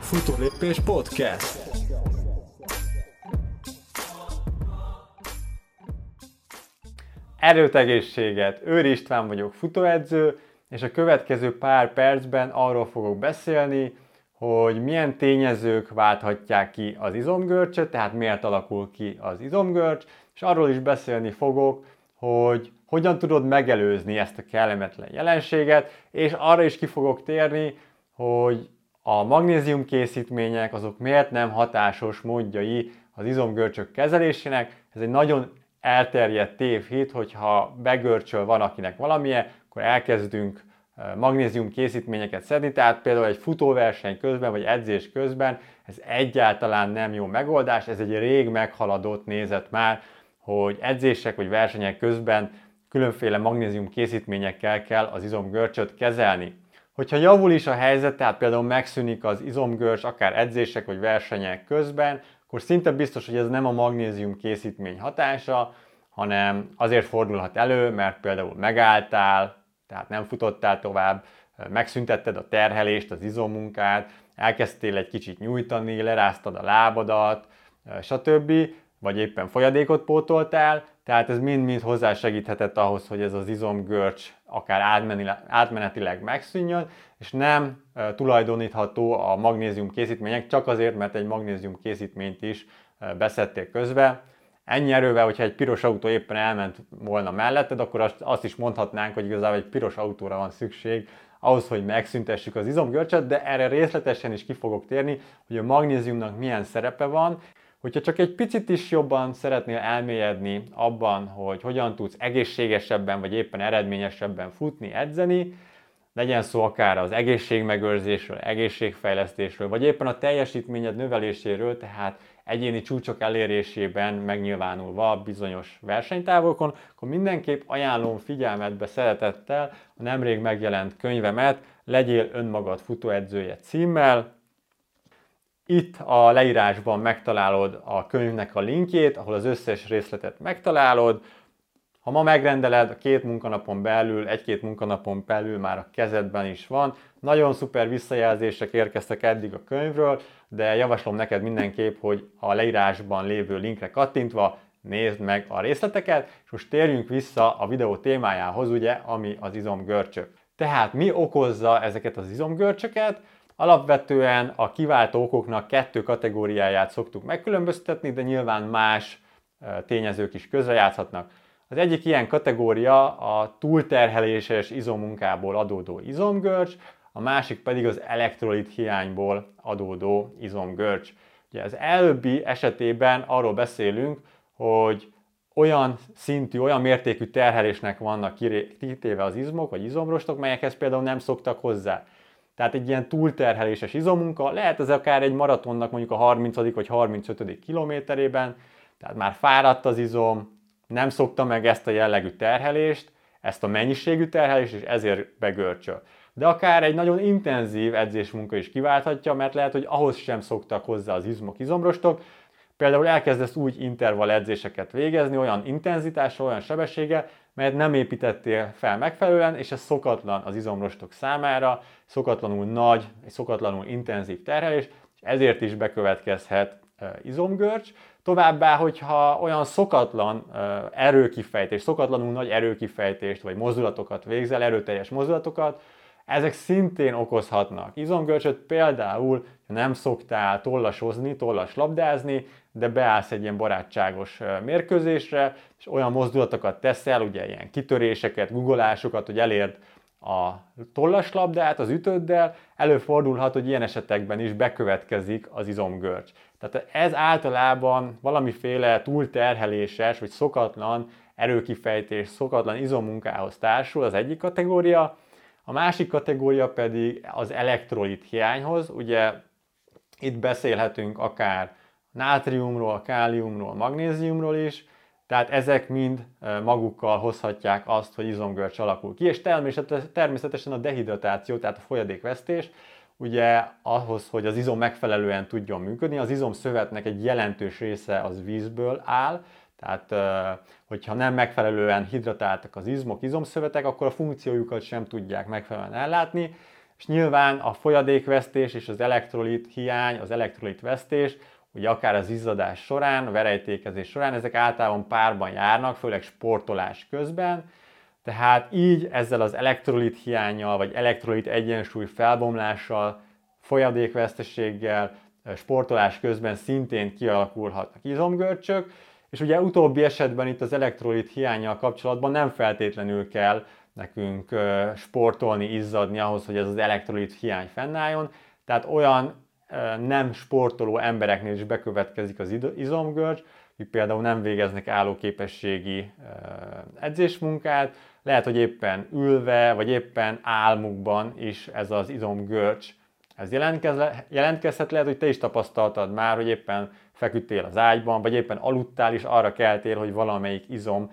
Futólépés Podcast. Erőtegészséget! Őr István vagyok, futóedző, és a következő pár percben arról fogok beszélni, hogy milyen tényezők válthatják ki az izomgörcsöt, tehát miért alakul ki az izomgörcs, és arról is beszélni fogok, hogy hogyan tudod megelőzni ezt a kellemetlen jelenséget, és arra is ki fogok térni, hogy a magnézium készítmények azok miért nem hatásos módjai az izomgörcsök kezelésének. Ez egy nagyon elterjedt tévhit, hogyha begörcsöl van akinek valamilyen, akkor elkezdünk magnézium készítményeket szedni, tehát például egy futóverseny közben, vagy edzés közben ez egyáltalán nem jó megoldás, ez egy rég meghaladott nézet már, hogy edzések vagy versenyek közben különféle magnézium készítményekkel kell az izomgörcsöt kezelni. Hogyha javul is a helyzet, tehát például megszűnik az izomgörcs akár edzések vagy versenyek közben, akkor szinte biztos, hogy ez nem a magnézium készítmény hatása, hanem azért fordulhat elő, mert például megálltál, tehát nem futottál tovább, megszüntetted a terhelést, az izommunkát, elkezdtél egy kicsit nyújtani, leráztad a lábadat, stb., vagy éppen folyadékot pótoltál, tehát ez mind-mind hozzásegíthetett ahhoz, hogy ez az izomgörcs akár átmenetileg megszűnjön, és nem tulajdonítható a magnézium készítmények csak azért, mert egy magnézium készítményt is beszedték közbe. Ennyi erővel, hogyha egy piros autó éppen elment volna melletted, akkor azt, is mondhatnánk, hogy igazából egy piros autóra van szükség ahhoz, hogy megszüntessük az izomgörcsöt, de erre részletesen is ki fogok térni, hogy a magnéziumnak milyen szerepe van, Hogyha csak egy picit is jobban szeretnél elmélyedni abban, hogy hogyan tudsz egészségesebben vagy éppen eredményesebben futni, edzeni, legyen szó akár az egészségmegőrzésről, egészségfejlesztésről, vagy éppen a teljesítményed növeléséről, tehát egyéni csúcsok elérésében megnyilvánulva bizonyos versenytávolkon, akkor mindenképp ajánlom figyelmetbe szeretettel a nemrég megjelent könyvemet, Legyél önmagad futóedzője címmel, itt a leírásban megtalálod a könyvnek a linkjét, ahol az összes részletet megtalálod. Ha ma megrendeled, a két munkanapon belül, egy-két munkanapon belül már a kezedben is van. Nagyon szuper visszajelzések érkeztek eddig a könyvről, de javaslom neked mindenképp, hogy a leírásban lévő linkre kattintva nézd meg a részleteket, és most térjünk vissza a videó témájához, ugye, ami az izomgörcsök. Tehát mi okozza ezeket az izomgörcsöket? Alapvetően a kiváltó okoknak kettő kategóriáját szoktuk megkülönböztetni, de nyilván más tényezők is közrejátszhatnak. Az egyik ilyen kategória a túlterheléses izomunkából adódó izomgörcs, a másik pedig az elektrolit hiányból adódó izomgörcs. Ugye az előbbi esetében arról beszélünk, hogy olyan szintű, olyan mértékű terhelésnek vannak kitéve az izmok vagy izomrostok, melyekhez például nem szoktak hozzá. Tehát egy ilyen túlterheléses izomunka, lehet ez akár egy maratonnak mondjuk a 30. vagy 35. kilométerében, tehát már fáradt az izom, nem szokta meg ezt a jellegű terhelést, ezt a mennyiségű terhelést, és ezért begörcsöl. De akár egy nagyon intenzív edzésmunka is kiválthatja, mert lehet, hogy ahhoz sem szoktak hozzá az izmok, izomrostok, Például elkezdesz úgy intervall edzéseket végezni, olyan intenzitással, olyan sebességgel, melyet nem építettél fel megfelelően, és ez szokatlan az izomrostok számára, szokatlanul nagy, szokatlanul intenzív terhelés, és ezért is bekövetkezhet izomgörcs. Továbbá, hogyha olyan szokatlan erőkifejtés, szokatlanul nagy erőkifejtést, vagy mozdulatokat végzel, erőteljes mozdulatokat, ezek szintén okozhatnak izomgörcsöt, például ha nem szoktál tollasozni, tollas labdázni, de beállsz egy ilyen barátságos mérkőzésre, és olyan mozdulatokat teszel, ugye ilyen kitöréseket, guggolásokat, hogy elérd a tollas labdát az ütőddel, előfordulhat, hogy ilyen esetekben is bekövetkezik az izomgörcs. Tehát ez általában valamiféle túlterheléses vagy szokatlan erőkifejtés, szokatlan izommunkához társul az egyik kategória, a másik kategória pedig az elektrolit hiányhoz, ugye itt beszélhetünk akár nátriumról, káliumról, magnéziumról is, tehát ezek mind magukkal hozhatják azt, hogy izomgörcs alakul ki, és természetesen a dehidratáció, tehát a folyadékvesztés, ugye ahhoz, hogy az izom megfelelően tudjon működni, az izomszövetnek egy jelentős része az vízből áll, tehát hogyha nem megfelelően hidratáltak az izmok, izomszövetek, akkor a funkciójukat sem tudják megfelelően ellátni, és nyilván a folyadékvesztés és az elektrolit hiány, az elektrolit vesztés, ugye akár az izzadás során, a verejtékezés során, ezek általában párban járnak, főleg sportolás közben, tehát így ezzel az elektrolit hiányjal, vagy elektrolit egyensúly felbomlással, folyadékveszteséggel, sportolás közben szintén kialakulhatnak izomgörcsök, és ugye utóbbi esetben itt az elektrolit hiányjal kapcsolatban nem feltétlenül kell nekünk sportolni, izzadni ahhoz, hogy ez az elektrolit hiány fennálljon. Tehát olyan nem sportoló embereknél is bekövetkezik az izomgörcs, akik például nem végeznek állóképességi edzésmunkát, lehet, hogy éppen ülve, vagy éppen álmukban is ez az izomgörcs ez jelentkezhet, lehet, hogy te is tapasztaltad már, hogy éppen feküdtél az ágyban, vagy éppen aludtál, és arra keltél, hogy valamelyik izom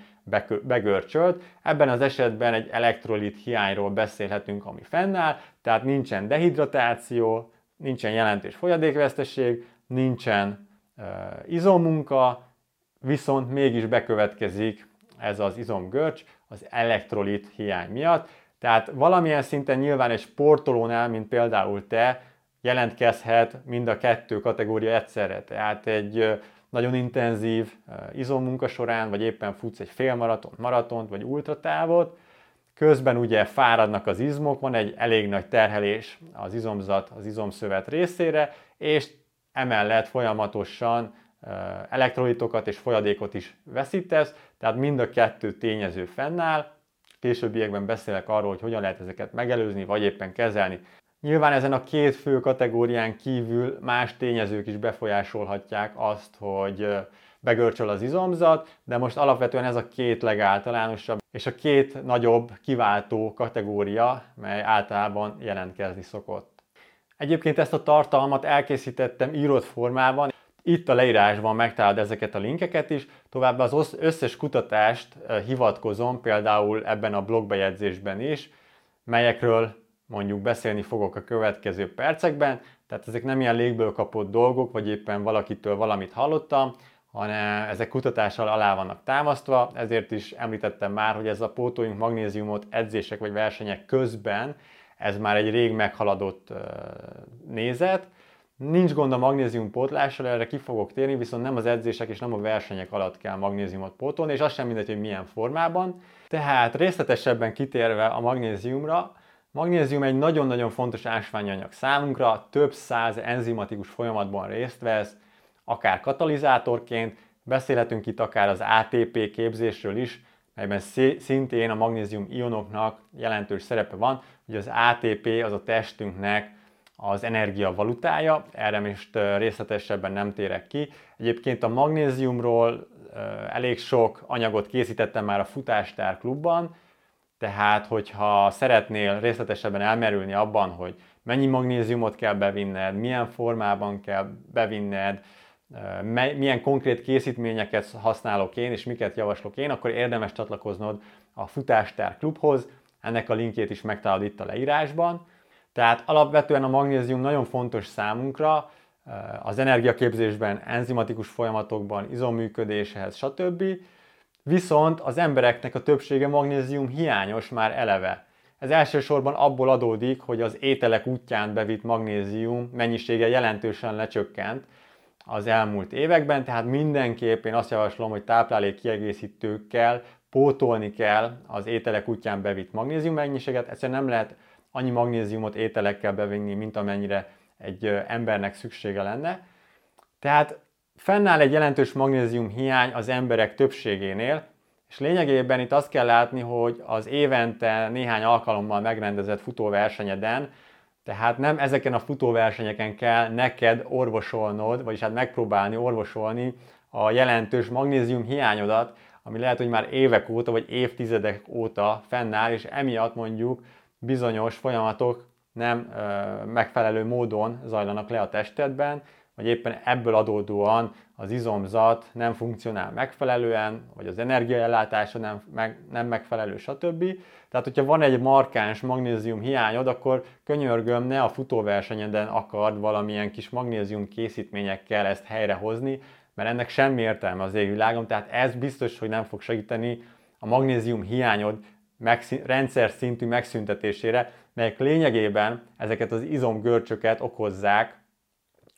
begörcsölt. Ebben az esetben egy elektrolit hiányról beszélhetünk, ami fennáll, tehát nincsen dehidratáció, nincsen jelentős folyadékveszteség, nincsen uh, izommunka, viszont mégis bekövetkezik ez az izomgörcs az elektrolit hiány miatt. Tehát valamilyen szinten nyilván egy sportolónál, mint például te, jelentkezhet mind a kettő kategória egyszerre. Tehát egy nagyon intenzív izommunka során, vagy éppen futsz egy félmaraton, maratont, vagy ultratávot, közben ugye fáradnak az izmok, van egy elég nagy terhelés az izomzat, az izomszövet részére, és emellett folyamatosan elektrolitokat és folyadékot is veszítesz, tehát mind a kettő tényező fennáll. Későbbiekben beszélek arról, hogy hogyan lehet ezeket megelőzni, vagy éppen kezelni. Nyilván ezen a két fő kategórián kívül más tényezők is befolyásolhatják azt, hogy begörcsöl az izomzat, de most alapvetően ez a két legáltalánosabb, és a két nagyobb kiváltó kategória, mely általában jelentkezni szokott. Egyébként ezt a tartalmat elkészítettem írott formában, itt a leírásban megtalálod ezeket a linkeket is, továbbá az összes kutatást hivatkozom, például ebben a blogbejegyzésben is, melyekről mondjuk beszélni fogok a következő percekben, tehát ezek nem ilyen légből kapott dolgok, vagy éppen valakitől valamit hallottam, hanem ezek kutatással alá vannak támasztva, ezért is említettem már, hogy ez a pótoljunk magnéziumot edzések vagy versenyek közben, ez már egy rég meghaladott nézet, Nincs gond a magnézium pótlással, erre ki fogok térni, viszont nem az edzések és nem a versenyek alatt kell magnéziumot pótolni, és az sem mindegy, hogy milyen formában. Tehát részletesebben kitérve a magnéziumra, magnézium egy nagyon-nagyon fontos ásványanyag számunkra, több száz enzimatikus folyamatban részt vesz, akár katalizátorként, beszélhetünk itt akár az ATP képzésről is, melyben szintén a magnézium ionoknak jelentős szerepe van, hogy az ATP az a testünknek az energia valutája, erre most részletesebben nem térek ki. Egyébként a magnéziumról elég sok anyagot készítettem már a Futástár klubban, tehát hogyha szeretnél részletesebben elmerülni abban, hogy mennyi magnéziumot kell bevinned, milyen formában kell bevinned, milyen konkrét készítményeket használok én, és miket javaslok én, akkor érdemes csatlakoznod a Futástár klubhoz. Ennek a linkjét is megtalálod itt a leírásban. Tehát alapvetően a magnézium nagyon fontos számunkra, eh, az energiaképzésben, enzimatikus folyamatokban, izomműködéshez, stb. Viszont az embereknek a többsége magnézium hiányos már eleve. Ez elsősorban abból adódik, hogy az ételek útján bevitt magnézium mennyisége jelentősen lecsökkent az elmúlt években, tehát mindenképp én azt javaslom, hogy táplálék kiegészítőkkel pótolni kell az ételek útján bevitt magnézium mennyiséget, egyszerűen nem lehet annyi magnéziumot ételekkel bevinni, mint amennyire egy embernek szüksége lenne. Tehát fennáll egy jelentős magnézium hiány az emberek többségénél, és lényegében itt azt kell látni, hogy az évente néhány alkalommal megrendezett futóversenyeden, tehát nem ezeken a futóversenyeken kell neked orvosolnod, vagyis hát megpróbálni orvosolni a jelentős magnézium hiányodat, ami lehet, hogy már évek óta vagy évtizedek óta fennáll, és emiatt mondjuk bizonyos folyamatok nem megfelelő módon zajlanak le a testedben, vagy éppen ebből adódóan az izomzat nem funkcionál megfelelően, vagy az energiaellátása nem, meg, nem megfelelő, stb. Tehát, hogyha van egy markáns magnézium hiányod, akkor könyörgöm, ne a futóversenyeden akard valamilyen kis magnézium készítményekkel ezt helyrehozni, mert ennek semmi értelme az égvilágon, tehát ez biztos, hogy nem fog segíteni a magnézium hiányod megszín, rendszer szintű megszüntetésére, melyek lényegében ezeket az izomgörcsöket okozzák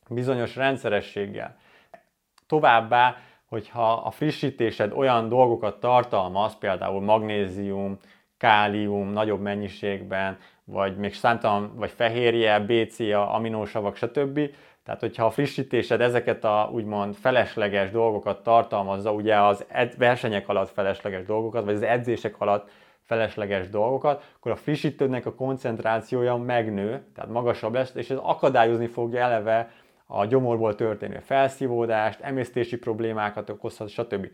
bizonyos rendszerességgel. Továbbá, hogyha a frissítésed olyan dolgokat tartalmaz, például magnézium, kálium nagyobb mennyiségben, vagy még számtalan, vagy fehérje, BCA, aminósavak, stb. Tehát, hogyha a frissítésed ezeket a úgymond felesleges dolgokat tartalmazza, ugye az ed- versenyek alatt felesleges dolgokat, vagy az edzések alatt felesleges dolgokat, akkor a frissítődnek a koncentrációja megnő, tehát magasabb lesz, és ez akadályozni fogja eleve a gyomorból történő felszívódást, emésztési problémákat okozhat, stb.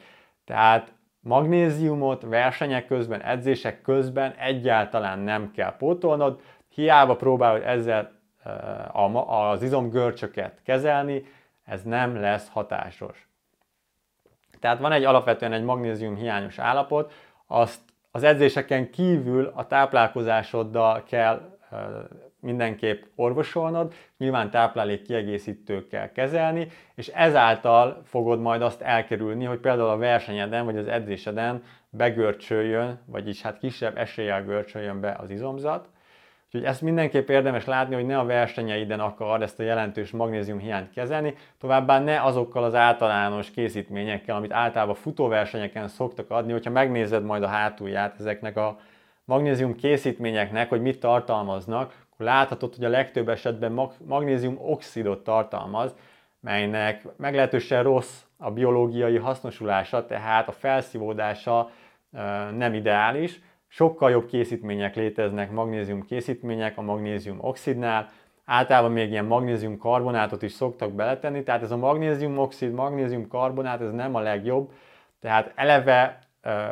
Tehát magnéziumot versenyek közben, edzések közben egyáltalán nem kell pótolnod, hiába próbálod ezzel az izomgörcsöket kezelni, ez nem lesz hatásos. Tehát van egy alapvetően egy magnézium hiányos állapot, azt az edzéseken kívül a táplálkozásoddal kell mindenképp orvosolnod, nyilván táplálék kiegészítőkkel kezelni, és ezáltal fogod majd azt elkerülni, hogy például a versenyeden vagy az edzéseden begörcsöljön, vagyis hát kisebb eséllyel görcsöljön be az izomzat. Úgyhogy ezt mindenképp érdemes látni, hogy ne a versenyeiden akar ezt a jelentős magnézium hiányt kezelni, továbbá ne azokkal az általános készítményekkel, amit általában futóversenyeken szoktak adni, hogyha megnézed majd a hátulját ezeknek a magnézium készítményeknek, hogy mit tartalmaznak, akkor láthatod, hogy a legtöbb esetben magnézium oxidot tartalmaz, melynek meglehetősen rossz a biológiai hasznosulása, tehát a felszívódása nem ideális. Sokkal jobb készítmények léteznek, magnézium készítmények a magnézium oxidnál, általában még ilyen magnézium karbonátot is szoktak beletenni, tehát ez a magnézium oxid, magnézium karbonát, ez nem a legjobb, tehát eleve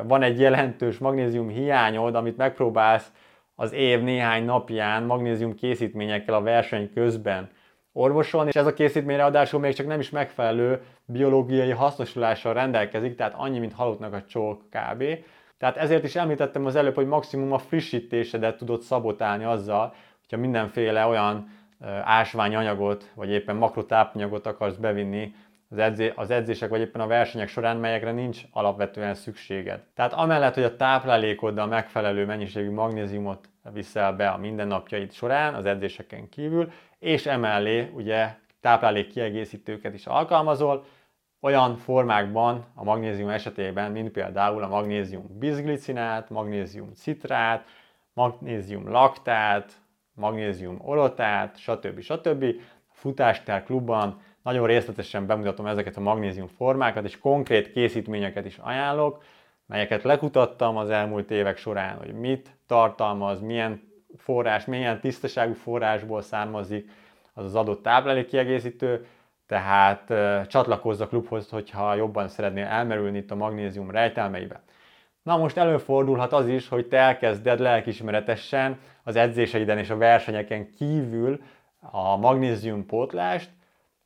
van egy jelentős magnézium hiányod, amit megpróbálsz az év néhány napján magnézium készítményekkel a verseny közben orvosolni, és ez a készítmény ráadásul még csak nem is megfelelő biológiai hasznosulással rendelkezik, tehát annyi, mint halottnak a csók kb. Tehát ezért is említettem az előbb, hogy maximum a frissítésedet tudod szabotálni azzal, hogyha mindenféle olyan ásványanyagot, vagy éppen makrotápanyagot akarsz bevinni az, edzé, az edzések vagy éppen a versenyek során, melyekre nincs alapvetően szükséged. Tehát amellett, hogy a táplálékoddal megfelelő mennyiségű magnéziumot viszel be a mindennapjaid során, az edzéseken kívül, és emellé ugye táplálék kiegészítőket is alkalmazol, olyan formákban a magnézium esetében, mint például a magnézium bizglicinát, magnézium citrát, magnézium laktát, magnézium orotát, stb. stb. A Futástár klubban nagyon részletesen bemutatom ezeket a magnézium formákat, és konkrét készítményeket is ajánlok, melyeket lekutattam az elmúlt évek során, hogy mit tartalmaz, milyen forrás, milyen tisztaságú forrásból származik az az adott táplálékkiegészítő, tehát csatlakozz a klubhoz, hogyha jobban szeretnél elmerülni itt a magnézium rejtelmeibe. Na most előfordulhat az is, hogy te elkezded lelkismeretesen az edzéseiden és a versenyeken kívül a magnézium pótlást,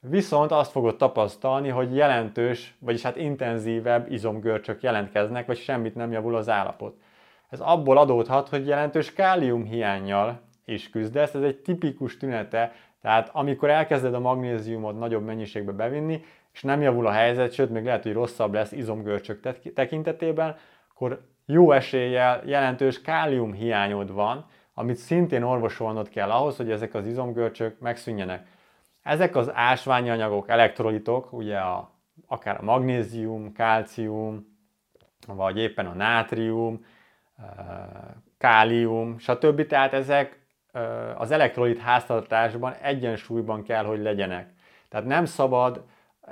Viszont azt fogod tapasztalni, hogy jelentős, vagyis hát intenzívebb izomgörcsök jelentkeznek, vagy semmit nem javul az állapot. Ez abból adódhat, hogy jelentős kálium hiányjal is küzdesz, ez egy tipikus tünete, tehát amikor elkezded a magnéziumot nagyobb mennyiségbe bevinni, és nem javul a helyzet, sőt még lehet, hogy rosszabb lesz izomgörcsök tekintetében, akkor jó eséllyel jelentős kálium hiányod van, amit szintén orvosolnod kell ahhoz, hogy ezek az izomgörcsök megszűnjenek. Ezek az ásványi anyagok, elektrolitok, ugye a, akár a magnézium, kálcium, vagy éppen a nátrium, kálium, stb. Tehát ezek az elektrolit háztartásban egyensúlyban kell, hogy legyenek. Tehát nem szabad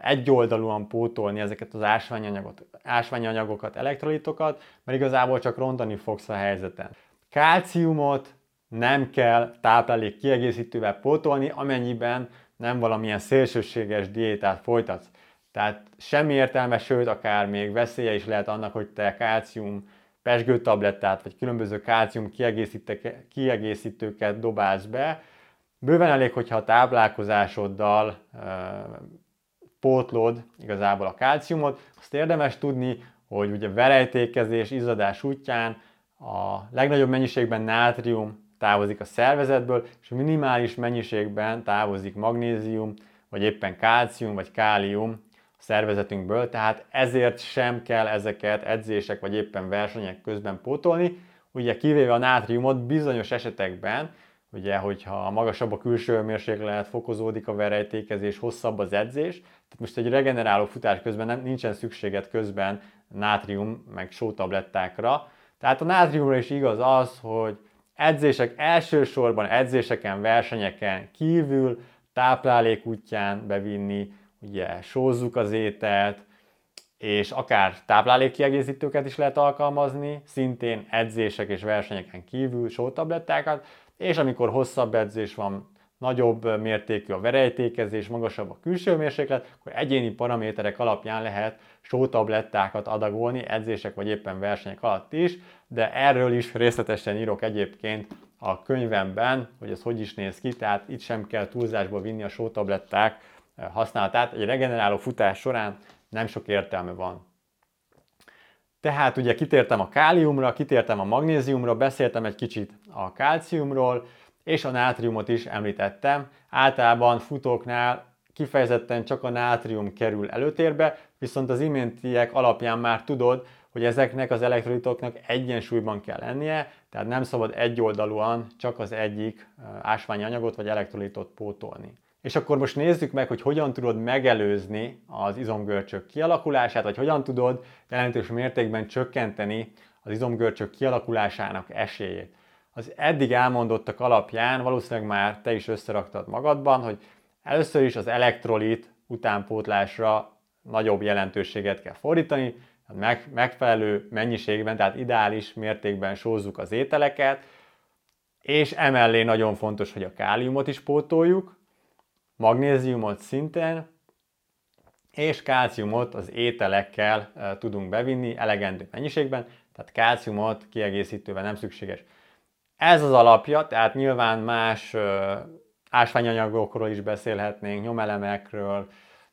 egyoldalúan pótolni ezeket az ásványanyagot, ásványanyagokat, elektrolitokat, mert igazából csak rontani fogsz a helyzeten. Kálciumot nem kell táplálék kiegészítővel pótolni, amennyiben nem valamilyen szélsőséges diétát folytatsz. Tehát semmi értelme, sőt, akár még veszélye is lehet annak, hogy te kálcium pesgőtablettát, vagy különböző kálcium kiegészítőket dobálsz be. Bőven elég, hogyha a táplálkozásoddal pótlod igazából a kálciumot. Azt érdemes tudni, hogy ugye verejtékezés, izzadás útján a legnagyobb mennyiségben nátrium távozik a szervezetből, és minimális mennyiségben távozik magnézium, vagy éppen kálcium, vagy kálium szervezetünkből, tehát ezért sem kell ezeket edzések, vagy éppen versenyek közben pótolni, ugye kivéve a nátriumot bizonyos esetekben, ugye, hogyha magasabb a külső mérséklet, fokozódik a verejtékezés, hosszabb az edzés, tehát most egy regeneráló futás közben nem, nincsen szükséged közben nátrium meg sótablettákra. Tehát a nátriumra is igaz az, hogy edzések elsősorban edzéseken, versenyeken kívül táplálék útján bevinni, ugye sózzuk az ételt, és akár táplálékkiegészítőket is lehet alkalmazni, szintén edzések és versenyeken kívül sótablettákat, és amikor hosszabb edzés van, nagyobb mértékű a verejtékezés, magasabb a külső mérséklet, akkor egyéni paraméterek alapján lehet sótablettákat adagolni edzések vagy éppen versenyek alatt is, de erről is részletesen írok egyébként a könyvemben, hogy ez hogy is néz ki, tehát itt sem kell túlzásba vinni a sótabletták használatát. Egy regeneráló futás során nem sok értelme van. Tehát ugye kitértem a káliumra, kitértem a magnéziumra, beszéltem egy kicsit a kálciumról, és a nátriumot is említettem. Általában futóknál kifejezetten csak a nátrium kerül előtérbe, viszont az iméntiek alapján már tudod, hogy ezeknek az elektrolitoknak egyensúlyban kell lennie, tehát nem szabad egyoldalúan csak az egyik ásványi anyagot vagy elektrolitot pótolni. És akkor most nézzük meg, hogy hogyan tudod megelőzni az izomgörcsök kialakulását, vagy hogyan tudod jelentős mértékben csökkenteni az izomgörcsök kialakulásának esélyét. Az eddig elmondottak alapján valószínűleg már te is összeraktad magadban, hogy először is az elektrolit utánpótlásra nagyobb jelentőséget kell fordítani, meg, megfelelő mennyiségben, tehát ideális mértékben sózzuk az ételeket, és emellé nagyon fontos, hogy a káliumot is pótoljuk, magnéziumot szintén, és kálciumot az ételekkel tudunk bevinni elegendő mennyiségben, tehát kálciumot kiegészítővel nem szükséges. Ez az alapja, tehát nyilván más ásványanyagokról is beszélhetnénk, nyomelemekről,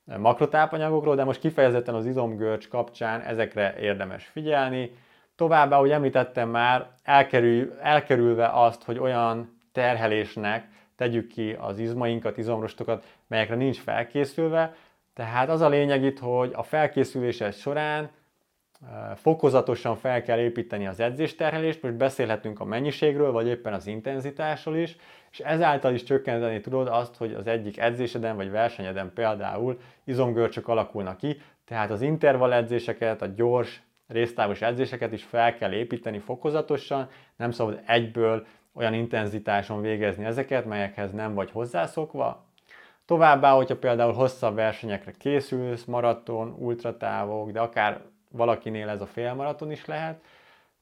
makrotápanyagokról, de most kifejezetten az izomgörcs kapcsán ezekre érdemes figyelni. Továbbá, ahogy említettem már, elkerül, elkerülve azt, hogy olyan terhelésnek tegyük ki az izmainkat, izomrostokat, melyekre nincs felkészülve. Tehát az a lényeg itt, hogy a felkészülése során fokozatosan fel kell építeni az edzésterhelést, most beszélhetünk a mennyiségről, vagy éppen az intenzitásról is, és ezáltal is csökkenteni tudod azt, hogy az egyik edzéseden vagy versenyeden például izomgörcsök alakulnak ki, tehát az intervall edzéseket, a gyors, résztávos edzéseket is fel kell építeni fokozatosan, nem szabad egyből olyan intenzitáson végezni ezeket, melyekhez nem vagy hozzászokva. Továbbá, hogyha például hosszabb versenyekre készülsz, maraton, ultratávok, de akár valakinél ez a félmaraton is lehet,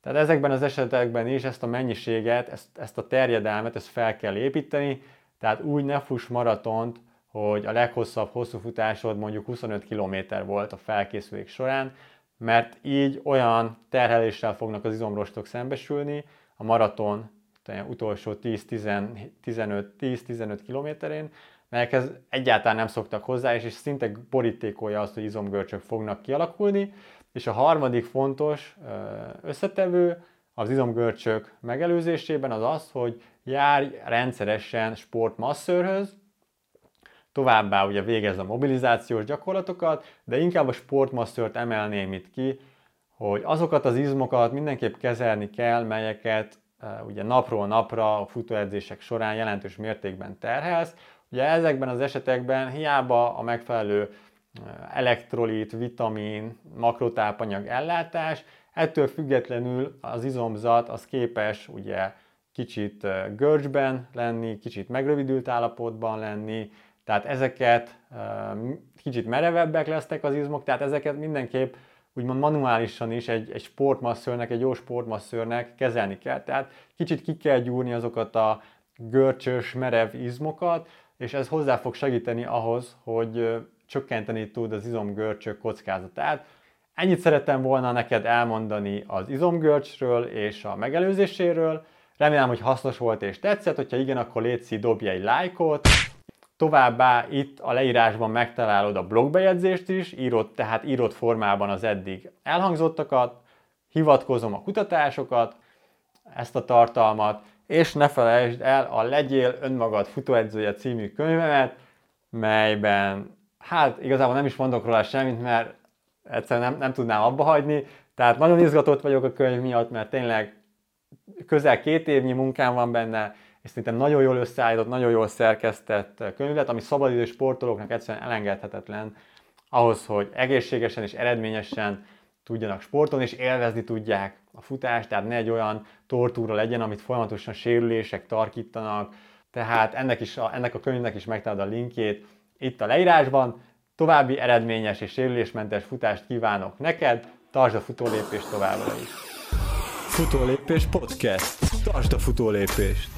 tehát ezekben az esetekben is ezt a mennyiséget, ezt, ezt a terjedelmet, ezt fel kell építeni, tehát úgy ne fuss maratont, hogy a leghosszabb hosszú futásod mondjuk 25 km volt a felkészülés során, mert így olyan terheléssel fognak az izomrostok szembesülni a maraton utolsó 10-15 kilométerén, melyekhez egyáltalán nem szoktak hozzá, és, és szinte borítékolja azt, hogy izomgörcsök fognak kialakulni, és a harmadik fontos összetevő az izomgörcsök megelőzésében az az, hogy járj rendszeresen sportmasszörhöz, továbbá ugye végezz a mobilizációs gyakorlatokat, de inkább a sportmasszört emelném itt ki, hogy azokat az izmokat mindenképp kezelni kell, melyeket ugye napról napra a futóedzések során jelentős mértékben terhelsz. Ugye ezekben az esetekben hiába a megfelelő elektrolit, vitamin, makrotápanyag ellátás, ettől függetlenül az izomzat az képes ugye kicsit görcsben lenni, kicsit megrövidült állapotban lenni, tehát ezeket kicsit merevebbek lesznek az izmok, tehát ezeket mindenképp úgymond manuálisan is egy, egy sportmasszörnek, egy jó sportmasszörnek kezelni kell. Tehát kicsit ki kell gyúrni azokat a görcsös, merev izmokat, és ez hozzá fog segíteni ahhoz, hogy csökkenteni tud az izomgörcsök kockázatát. Ennyit szerettem volna neked elmondani az izomgörcsről és a megelőzéséről. Remélem, hogy hasznos volt és tetszett, hogyha igen, akkor létszi dobj egy lájkot. Továbbá itt a leírásban megtalálod a blogbejegyzést is, írott, tehát írott formában az eddig elhangzottakat, hivatkozom a kutatásokat, ezt a tartalmat, és ne felejtsd el a Legyél önmagad futóedzője című könyvemet, melyben hát igazából nem is mondok róla semmit, mert egyszerűen nem, nem tudnám abba hagyni. Tehát nagyon izgatott vagyok a könyv miatt, mert tényleg közel két évnyi munkám van benne, és szerintem nagyon jól összeállított, nagyon jól szerkesztett könyvet, ami szabadidő sportolóknak egyszerűen elengedhetetlen ahhoz, hogy egészségesen és eredményesen tudjanak sportolni, és élvezni tudják a futást, tehát ne egy olyan tortúra legyen, amit folyamatosan sérülések tarkítanak, tehát ennek, is a, ennek a könyvnek is megtalálod a linkjét itt a leírásban. További eredményes és sérülésmentes futást kívánok neked, tartsd a futólépést továbbra is! Futólépés podcast. Tartsd a futólépést!